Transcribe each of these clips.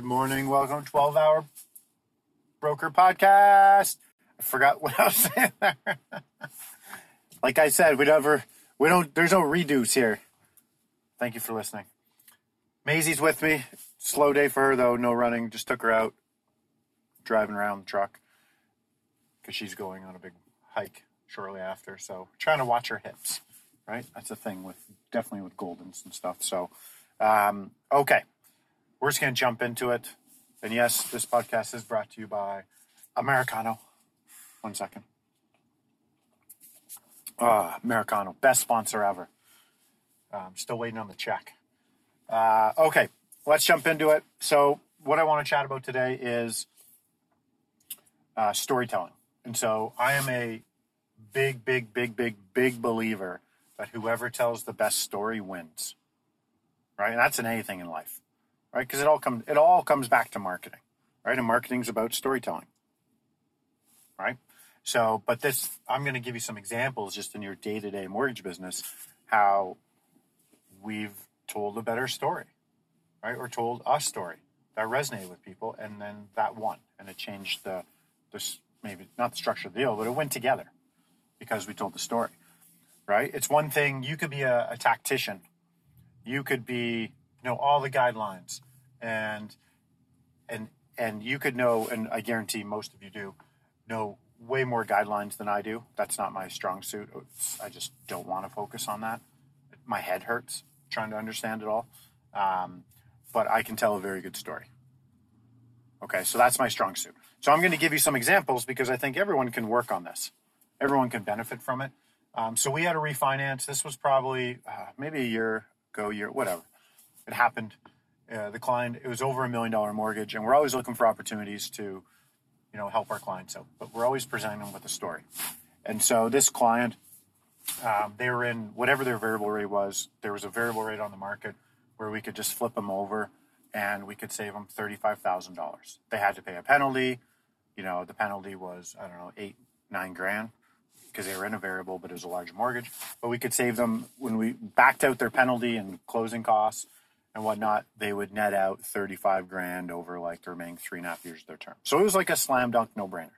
Good morning. Welcome to 12 Hour Broker Podcast. I forgot what I was saying there. like I said, we never, we don't, there's no reduce here. Thank you for listening. Maisie's with me. Slow day for her though. No running. Just took her out driving around the truck because she's going on a big hike shortly after. So trying to watch her hips, right? That's a thing with definitely with Goldens and stuff. So, um, okay, we're just going to jump into it. And yes, this podcast is brought to you by Americano. One second. Ah, Americano, best sponsor ever. I'm still waiting on the check. Uh, okay, let's jump into it. So, what I want to chat about today is uh, storytelling. And so, I am a big, big, big, big, big believer that whoever tells the best story wins. Right? And that's in anything in life. Right? Because it all comes it all comes back to marketing. Right? And marketing is about storytelling. Right? So, but this I'm going to give you some examples just in your day-to-day mortgage business how we've told a better story. Right? Or told a story that resonated with people and then that won and it changed the this maybe not the structure of the deal, but it went together because we told the story, right? It's one thing you could be a, a tactician, you could be know all the guidelines, and and and you could know, and I guarantee most of you do know way more guidelines than I do. That's not my strong suit. I just don't want to focus on that. My head hurts trying to understand it all, um, but I can tell a very good story. Okay, so that's my strong suit. So I'm going to give you some examples because I think everyone can work on this everyone can benefit from it. Um, so we had a refinance. This was probably uh, maybe a year ago, year whatever. It happened. Uh, the client it was over a million dollar mortgage, and we're always looking for opportunities to, you know, help our clients out. But we're always presenting them with a story. And so this client, um, they were in whatever their variable rate was. There was a variable rate on the market where we could just flip them over, and we could save them thirty five thousand dollars. They had to pay a penalty. You know, the penalty was I don't know eight nine grand because they were in a variable, but it was a large mortgage. But we could save them when we backed out their penalty and closing costs and whatnot. They would net out thirty-five grand over like the remaining three and a half years of their term. So it was like a slam dunk, no brainer.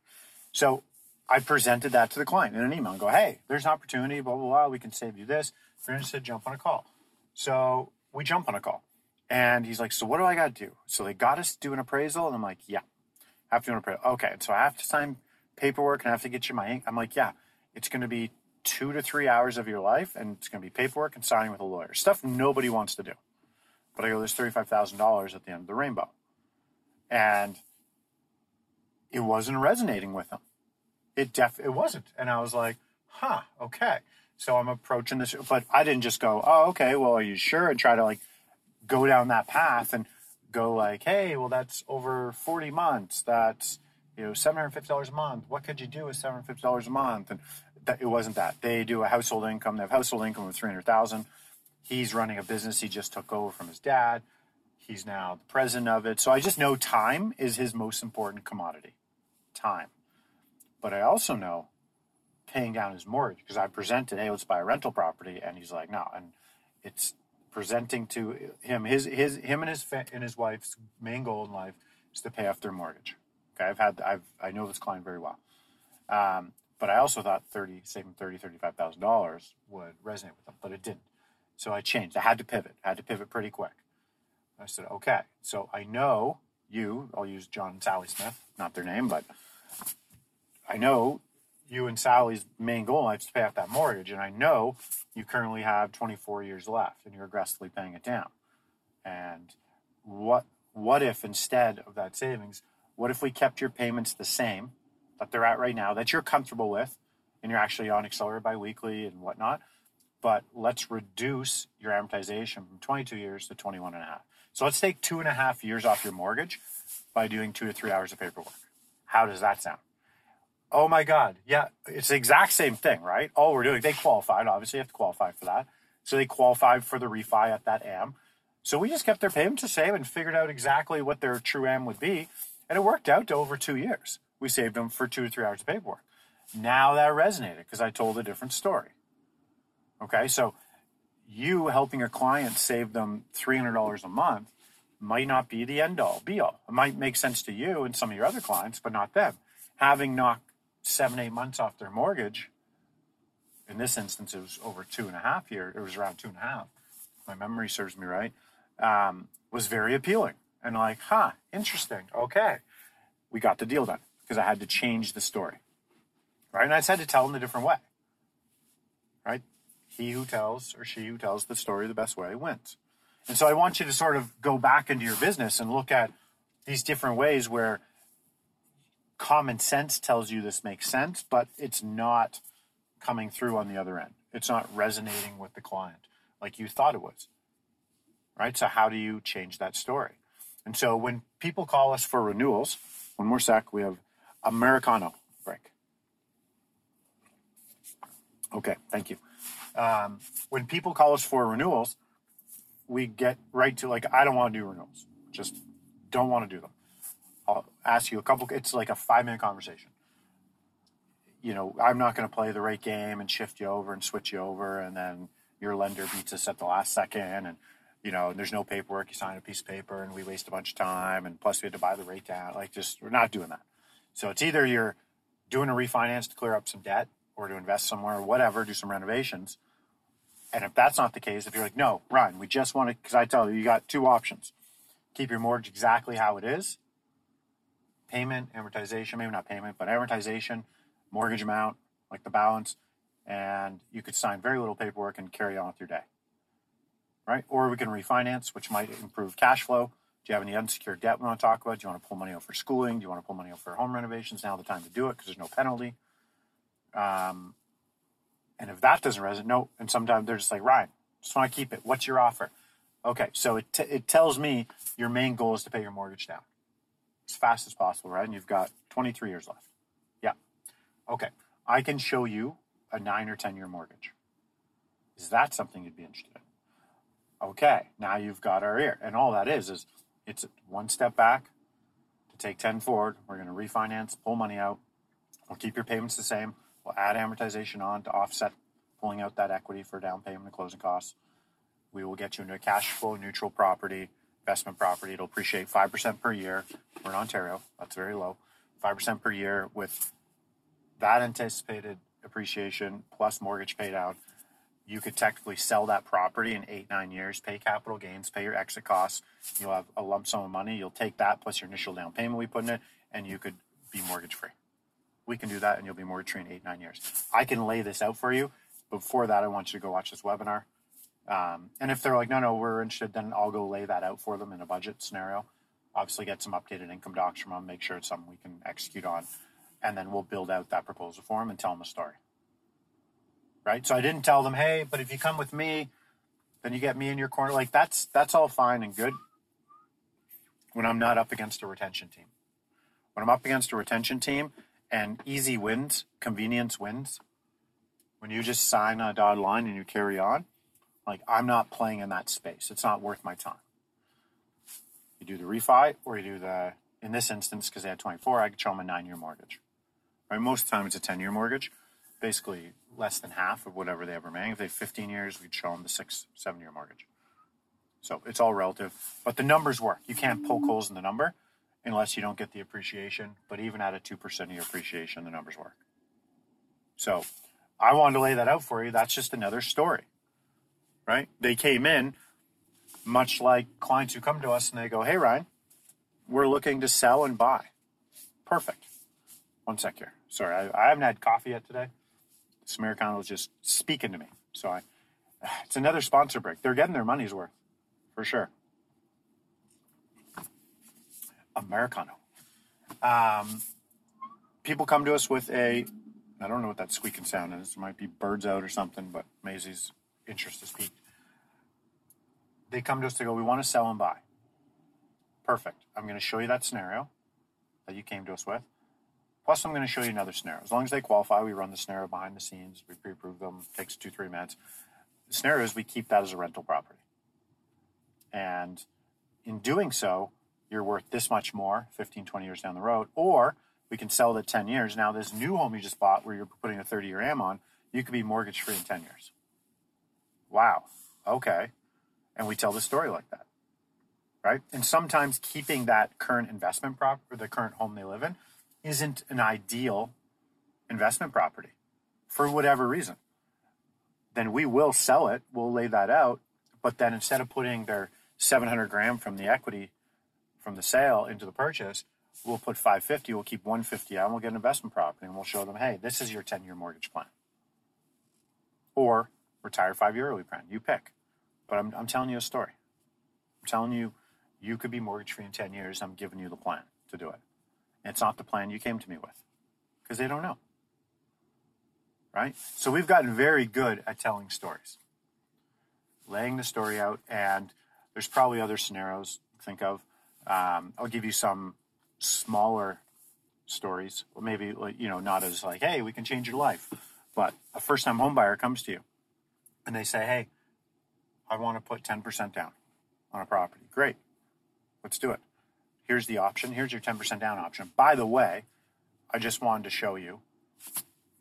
So I presented that to the client in an email and go, "Hey, there's an opportunity. Blah blah blah. We can save you this. If you're interested, jump on a call." So we jump on a call, and he's like, "So what do I got to do?" So they got us to do an appraisal, and I'm like, "Yeah, I have to do an appraisal." Okay, so I have to sign paperwork and I have to get you my ink. I'm like, "Yeah." It's going to be two to three hours of your life, and it's going to be paperwork and signing with a lawyer. Stuff nobody wants to do. But I go, there's $35,000 at the end of the rainbow. And it wasn't resonating with them. It def it wasn't. And I was like, huh, okay. So I'm approaching this, but I didn't just go, oh, okay, well, are you sure? And try to like go down that path and go like, hey, well, that's over 40 months. That's you know, seven hundred fifty dollars a month. What could you do with seven hundred fifty dollars a month? And that, it wasn't that. They do a household income. They have household income of three hundred thousand. He's running a business he just took over from his dad. He's now the president of it. So I just know time is his most important commodity. Time. But I also know paying down his mortgage because I presented, hey, let's buy a rental property, and he's like, no, and it's presenting to him his his him and his and his wife's main goal in life is to pay off their mortgage. Okay, I've had I've I know this client very well, um, but I also thought thirty saving thirty thirty five thousand dollars would resonate with them, but it didn't. So I changed. I had to pivot. I had to pivot pretty quick. I said, okay, so I know you. I'll use John and Sally Smith, not their name, but I know you and Sally's main goal is to pay off that mortgage, and I know you currently have 24 years left, and you're aggressively paying it down. And what what if instead of that savings, what if we kept your payments the same that they're at right now, that you're comfortable with, and you're actually on Accelerate biweekly and whatnot? But let's reduce your amortization from 22 years to 21 and a half. So let's take two and a half years off your mortgage by doing two to three hours of paperwork. How does that sound? Oh my God. Yeah, it's the exact same thing, right? All we're doing, they qualified. Obviously, you have to qualify for that. So they qualified for the refi at that AM. So we just kept their payments the same and figured out exactly what their true AM would be. And it worked out to over two years. We saved them for two to three hours of paperwork. Now that resonated because I told a different story. Okay, so you helping a client save them $300 a month might not be the end all be all. It might make sense to you and some of your other clients, but not them. Having knocked seven, eight months off their mortgage, in this instance, it was over two and a half years, it was around two and a half. My memory serves me right, um, was very appealing. And like, huh, interesting. Okay. We got the deal done because I had to change the story. Right. And I just had to tell them a different way. Right. He who tells or she who tells the story the best way wins. And so I want you to sort of go back into your business and look at these different ways where common sense tells you this makes sense, but it's not coming through on the other end. It's not resonating with the client like you thought it was. Right? So, how do you change that story? And so, when people call us for renewals, one more sec, we have Americano break. Okay, thank you. Um, when people call us for renewals, we get right to like, I don't want to do renewals. Just don't want to do them. I'll ask you a couple, it's like a five minute conversation. You know, I'm not going to play the right game and shift you over and switch you over. And then your lender beats us at the last second. And, you know, there's no paperwork. You sign a piece of paper and we waste a bunch of time. And plus we had to buy the rate down. Like, just, we're not doing that. So it's either you're doing a refinance to clear up some debt or to invest somewhere or whatever, do some renovations and if that's not the case, if you're like, no, Ryan, we just want to, because I tell you, you got two options. Keep your mortgage exactly how it is payment, amortization, maybe not payment, but amortization, mortgage amount, like the balance, and you could sign very little paperwork and carry on with your day. Right? Or we can refinance, which might improve cash flow. Do you have any unsecured debt we want to talk about? Do you want to pull money out for schooling? Do you want to pull money out for home renovations? Now the time to do it because there's no penalty. Um, and if that doesn't resonate, no. And sometimes they're just like, Ryan, just want to keep it. What's your offer? Okay, so it, t- it tells me your main goal is to pay your mortgage down as fast as possible, right? And you've got 23 years left. Yeah. Okay, I can show you a nine or 10 year mortgage. Is that something you'd be interested in? Okay, now you've got our ear. And all that is, is it's one step back to take 10 forward. We're going to refinance, pull money out. We'll keep your payments the same. We'll add amortization on to offset pulling out that equity for down payment and closing costs. We will get you into a cash flow neutral property, investment property. It'll appreciate 5% per year. We're in Ontario. That's very low. 5% per year with that anticipated appreciation plus mortgage paid out. You could technically sell that property in eight, nine years, pay capital gains, pay your exit costs. You'll have a lump sum of money. You'll take that plus your initial down payment we put in it, and you could be mortgage free we can do that and you'll be free in eight, nine years. I can lay this out for you. Before that, I want you to go watch this webinar. Um, and if they're like, no, no, we're interested, then I'll go lay that out for them in a budget scenario. Obviously, get some updated income docs from them, make sure it's something we can execute on. And then we'll build out that proposal for them and tell them a story. Right? So I didn't tell them, hey, but if you come with me, then you get me in your corner. Like that's that's all fine and good when I'm not up against a retention team. When I'm up against a retention team, and easy wins, convenience wins. When you just sign a dotted line and you carry on, like I'm not playing in that space. It's not worth my time. You do the refi or you do the, in this instance, because they had 24, I could show them a nine year mortgage. Right? Most times it's a 10 year mortgage, basically less than half of whatever they have remaining. If they have 15 years, we'd show them the six, seven year mortgage. So it's all relative, but the numbers work. You can't poke holes in the number unless you don't get the appreciation. But even at a 2% of your appreciation, the numbers work. So I wanted to lay that out for you. That's just another story, right? They came in much like clients who come to us and they go, Hey, Ryan, we're looking to sell and buy. Perfect. One sec here. Sorry, I, I haven't had coffee yet today. This Americano is just speaking to me. So I, it's another sponsor break. They're getting their money's worth for sure. Americano. Um, people come to us with a, I don't know what that squeaking sound is. It might be birds out or something, but Maisie's interest has peaked. They come to us to go, we want to sell and buy. Perfect. I'm going to show you that scenario that you came to us with. Plus, I'm going to show you another scenario. As long as they qualify, we run the scenario behind the scenes. We pre-approve them. It takes two, three minutes. The scenario is we keep that as a rental property. And in doing so, you're worth this much more 15, 20 years down the road. Or we can sell it at 10 years. Now, this new home you just bought where you're putting a 30 year AM on, you could be mortgage free in 10 years. Wow. Okay. And we tell the story like that. Right. And sometimes keeping that current investment property or the current home they live in isn't an ideal investment property for whatever reason. Then we will sell it. We'll lay that out. But then instead of putting their 700 grand from the equity from the sale into the purchase, we'll put 550, we'll keep 150 out, and we'll get an investment property, and we'll show them, hey, this is your 10 year mortgage plan. Or retire five year early plan. You pick. But I'm, I'm telling you a story. I'm telling you, you could be mortgage free in 10 years. I'm giving you the plan to do it. And it's not the plan you came to me with because they don't know. Right? So we've gotten very good at telling stories, laying the story out, and there's probably other scenarios think of. Um, I'll give you some smaller stories, or maybe you know not as like, hey, we can change your life, but a first-time homebuyer comes to you, and they say, hey, I want to put 10% down on a property. Great, let's do it. Here's the option. Here's your 10% down option. By the way, I just wanted to show you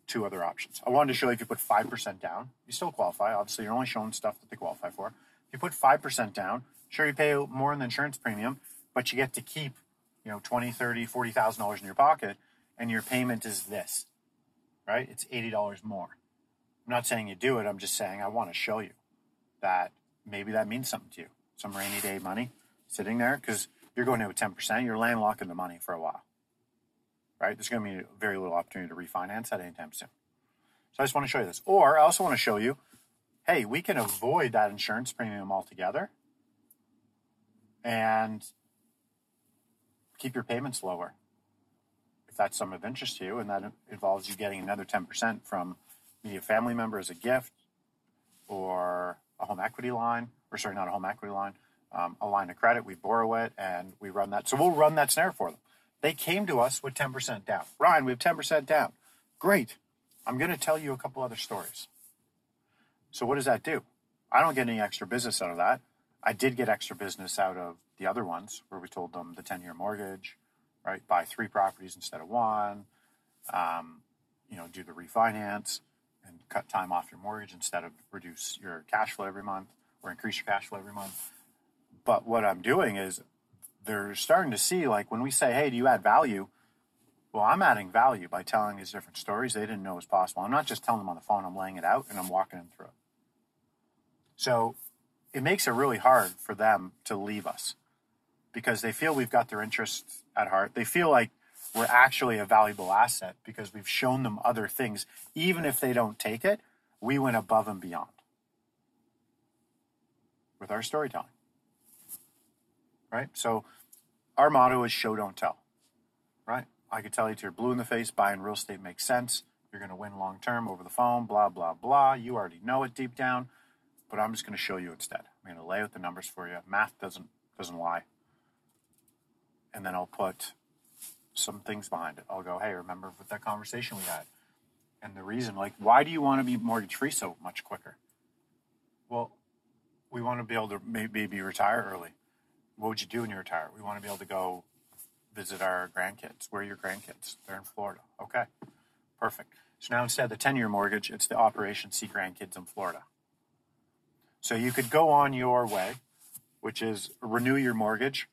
two other options. I wanted to show you if you put 5% down, you still qualify. Obviously, you're only showing stuff that they qualify for. If you put 5% down, sure, you pay more in the insurance premium, but you get to keep you know, 20, 30, 40,000 dollars in your pocket and your payment is this, right? It's $80 more. I'm not saying you do it. I'm just saying I want to show you that maybe that means something to you. Some rainy day money sitting there because you're going to a 10%, you're landlocking the money for a while, right? There's going to be very little opportunity to refinance that anytime soon. So I just want to show you this. Or I also want to show you, hey, we can avoid that insurance premium altogether and keep your payments lower. If that's some of interest to you, and that involves you getting another 10% from maybe a family member as a gift or a home equity line, or sorry, not a home equity line, um, a line of credit, we borrow it and we run that. So we'll run that snare for them. They came to us with 10% down. Ryan, we have 10% down. Great. I'm going to tell you a couple other stories. So what does that do? I don't get any extra business out of that. I did get extra business out of the other ones where we told them the 10 year mortgage, right? Buy three properties instead of one, um, you know, do the refinance and cut time off your mortgage instead of reduce your cash flow every month or increase your cash flow every month. But what I'm doing is they're starting to see like when we say, hey, do you add value? Well, I'm adding value by telling these different stories they didn't know was possible. I'm not just telling them on the phone, I'm laying it out and I'm walking them through it. So it makes it really hard for them to leave us because they feel we've got their interests at heart. They feel like we're actually a valuable asset because we've shown them other things. Even if they don't take it, we went above and beyond with our storytelling. Right? So our motto is show, don't tell. Right? I could tell you to your blue in the face, buying real estate makes sense. You're going to win long term over the phone, blah, blah, blah. You already know it deep down but I'm just going to show you instead. I'm going to lay out the numbers for you. Math doesn't doesn't lie. And then I'll put some things behind it. I'll go, hey, remember what that conversation we had? And the reason, like, why do you want to be mortgage free so much quicker? Well, we want to be able to maybe retire early. What would you do when you retire? We want to be able to go visit our grandkids. Where are your grandkids? They're in Florida. Okay, perfect. So now instead of the 10 year mortgage, it's the Operation See Grandkids in Florida. So you could go on your way, which is renew your mortgage,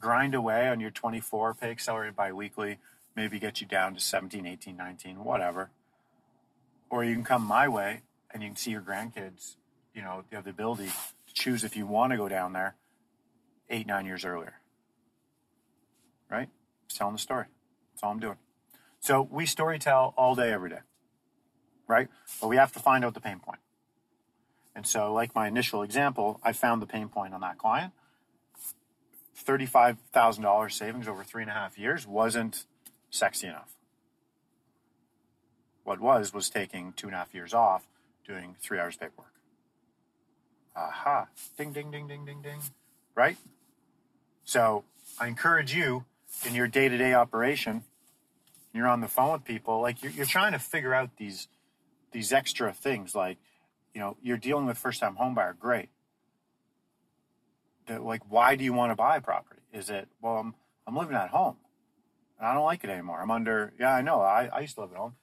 grind away on your 24, pay accelerated biweekly, maybe get you down to 17, 18, 19, whatever. Or you can come my way and you can see your grandkids, you know, you have the ability to choose if you want to go down there eight, nine years earlier. Right? Just telling the story. That's all I'm doing. So we story tell all day, every day. Right? But we have to find out the pain point. And so, like my initial example, I found the pain point on that client. $35,000 savings over three and a half years wasn't sexy enough. What was, was taking two and a half years off doing three hours of paperwork. Aha. Ding, ding, ding, ding, ding, ding. Right? So I encourage you in your day to day operation, you're on the phone with people, like you're, you're trying to figure out these these extra things. Like, you know, you're dealing with first time home buyer, great. Like, why do you want to buy a property? Is it, well, I'm, I'm living at home and I don't like it anymore. I'm under, yeah, I know. I, I used to live at home.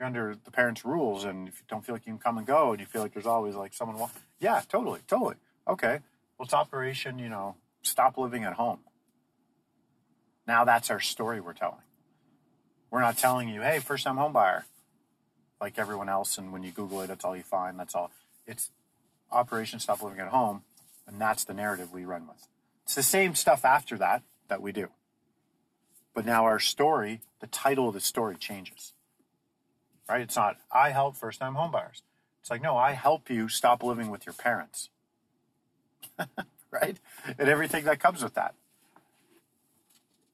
You're under the parents' rules, and if you don't feel like you can come and go, and you feel like there's always like someone, wa- yeah, totally, totally. Okay. Well, it's operation, you know, stop living at home. Now that's our story we're telling. We're not telling you, hey, first time home buyer, like everyone else, and when you Google it, that's all you find. That's all. It's Operation Stop Living at Home, and that's the narrative we run with. It's the same stuff after that that we do. But now our story, the title of the story changes. Right? It's not, I help first time homebuyers. It's like, no, I help you stop living with your parents. right? And everything that comes with that.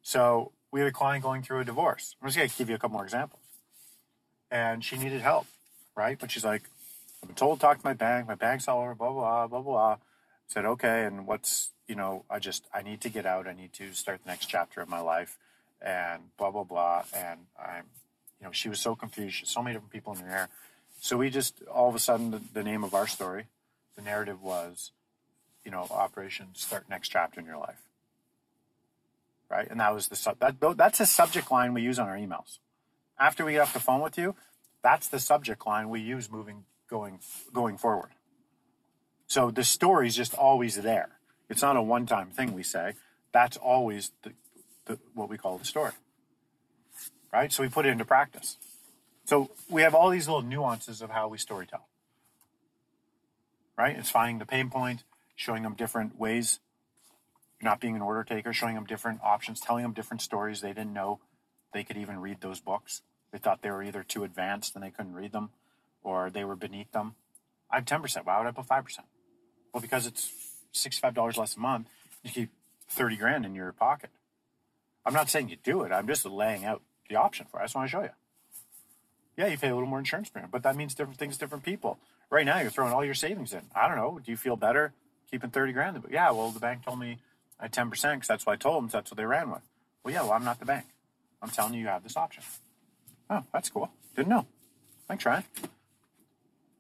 So we had a client going through a divorce. I'm just to give you a couple more examples. And she needed help, right? But she's like, I've been told to talk to my bank. My bank's all over, blah, blah, blah, blah, blah. said, okay. And what's, you know, I just, I need to get out. I need to start the next chapter of my life and blah, blah, blah. And I'm, you know, she was so confused. She so many different people in her hair. So we just, all of a sudden, the, the name of our story, the narrative was, you know, Operation Start Next Chapter in Your Life. Right? And that was the, sub, that, that's a subject line we use on our emails. After we get off the phone with you, that's the subject line we use moving, going, going forward. So the story is just always there. It's not a one-time thing we say. That's always the, the, what we call the story. Right? So we put it into practice. So we have all these little nuances of how we storytell. Right? It's finding the pain point, showing them different ways, not being an order taker, showing them different options, telling them different stories they didn't know they could even read those books. They thought they were either too advanced and they couldn't read them or they were beneath them. I have 10%. Why would I put 5%? Well, because it's $65 less a month. You keep 30 grand in your pocket. I'm not saying you do it. I'm just laying out the option for it. I just want to show you. Yeah, you pay a little more insurance premium, but that means different things, to different people. Right now, you're throwing all your savings in. I don't know. Do you feel better keeping 30 grand? Yeah, well, the bank told me had 10% because that's what I told them. So that's what they ran with. Well, yeah, well, I'm not the bank. I'm telling you, you have this option. Oh, that's cool. Didn't know. Thanks, Ryan.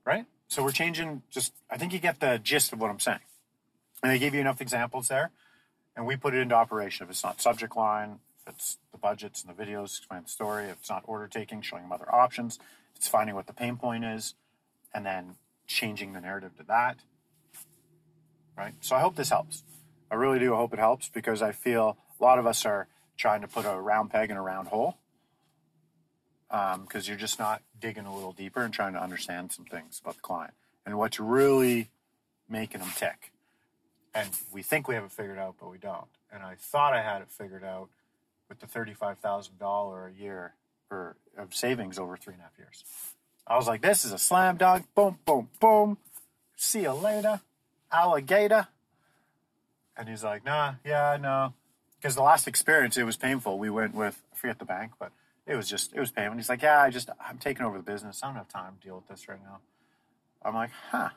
Right? So we're changing just, I think you get the gist of what I'm saying. And I gave you enough examples there, and we put it into operation. If it's not subject line, if it's the budgets and the videos, explain the story, if it's not order taking, showing them other options, it's finding what the pain point is, and then changing the narrative to that. Right? So I hope this helps. I really do hope it helps because I feel a lot of us are trying to put a round peg in a round hole because um, you're just not digging a little deeper and trying to understand some things about the client and what's really making them tick. And we think we have it figured out, but we don't. And I thought I had it figured out with the thirty-five thousand dollar a year or of savings over three and a half years. I was like, this is a slam dunk. Boom, boom, boom. See you later, alligator. And he's like, nah, yeah, no. Because the last experience, it was painful. We went with, I forget the bank, but it was just, it was painful. And he's like, yeah, I just, I'm taking over the business. I don't have time to deal with this right now. I'm like, huh,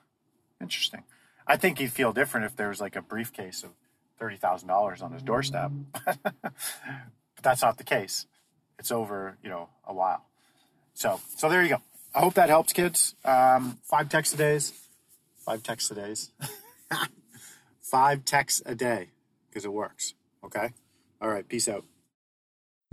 interesting. I think he'd feel different if there was like a briefcase of $30,000 on his doorstep. but that's not the case. It's over, you know, a while. So, so there you go. I hope that helps, kids. Um, five texts a days. Five texts a days. five texts a day because it works. Okay. All right. Peace out.